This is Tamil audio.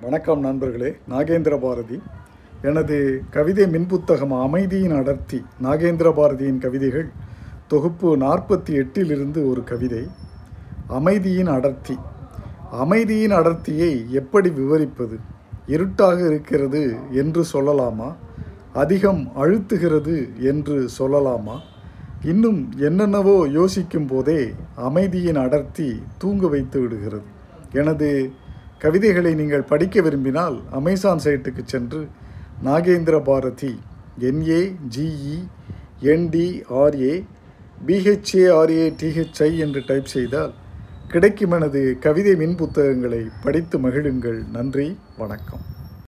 வணக்கம் நண்பர்களே நாகேந்திர பாரதி. எனது கவிதை மின்புத்தகம் அமைதியின் அடர்த்தி நாகேந்திர பாரதியின் கவிதைகள் தொகுப்பு நாற்பத்தி எட்டிலிருந்து ஒரு கவிதை. அமைதியின் அடர்த்தி. அமைதியின் அடர்த்தியை எப்படி விவரிப்பது? இருட்டாக இருக்கிறது என்று சொல்லலாமா? அதிகம் அழுத்துகிறது என்று சொல்லலாமா? இன்னும் என்னென்னவோ யோசிக்கும் போதே அமைதியின் அடர்த்தி தூங்க வைத்து விடுகிறது. எனது கவிதைகளை நீங்கள் படிக்க விரும்பினால் அமேசான் சைட்டுக்கு சென்று Nagendra Bharathi N A G E N D R A B H A R A T H I என்று டைப் செய்தால் கிடைக்கும் எனது கவிதை மின் புத்தகங்களை படித்து மகிழுங்கள். நன்றி வணக்கம்.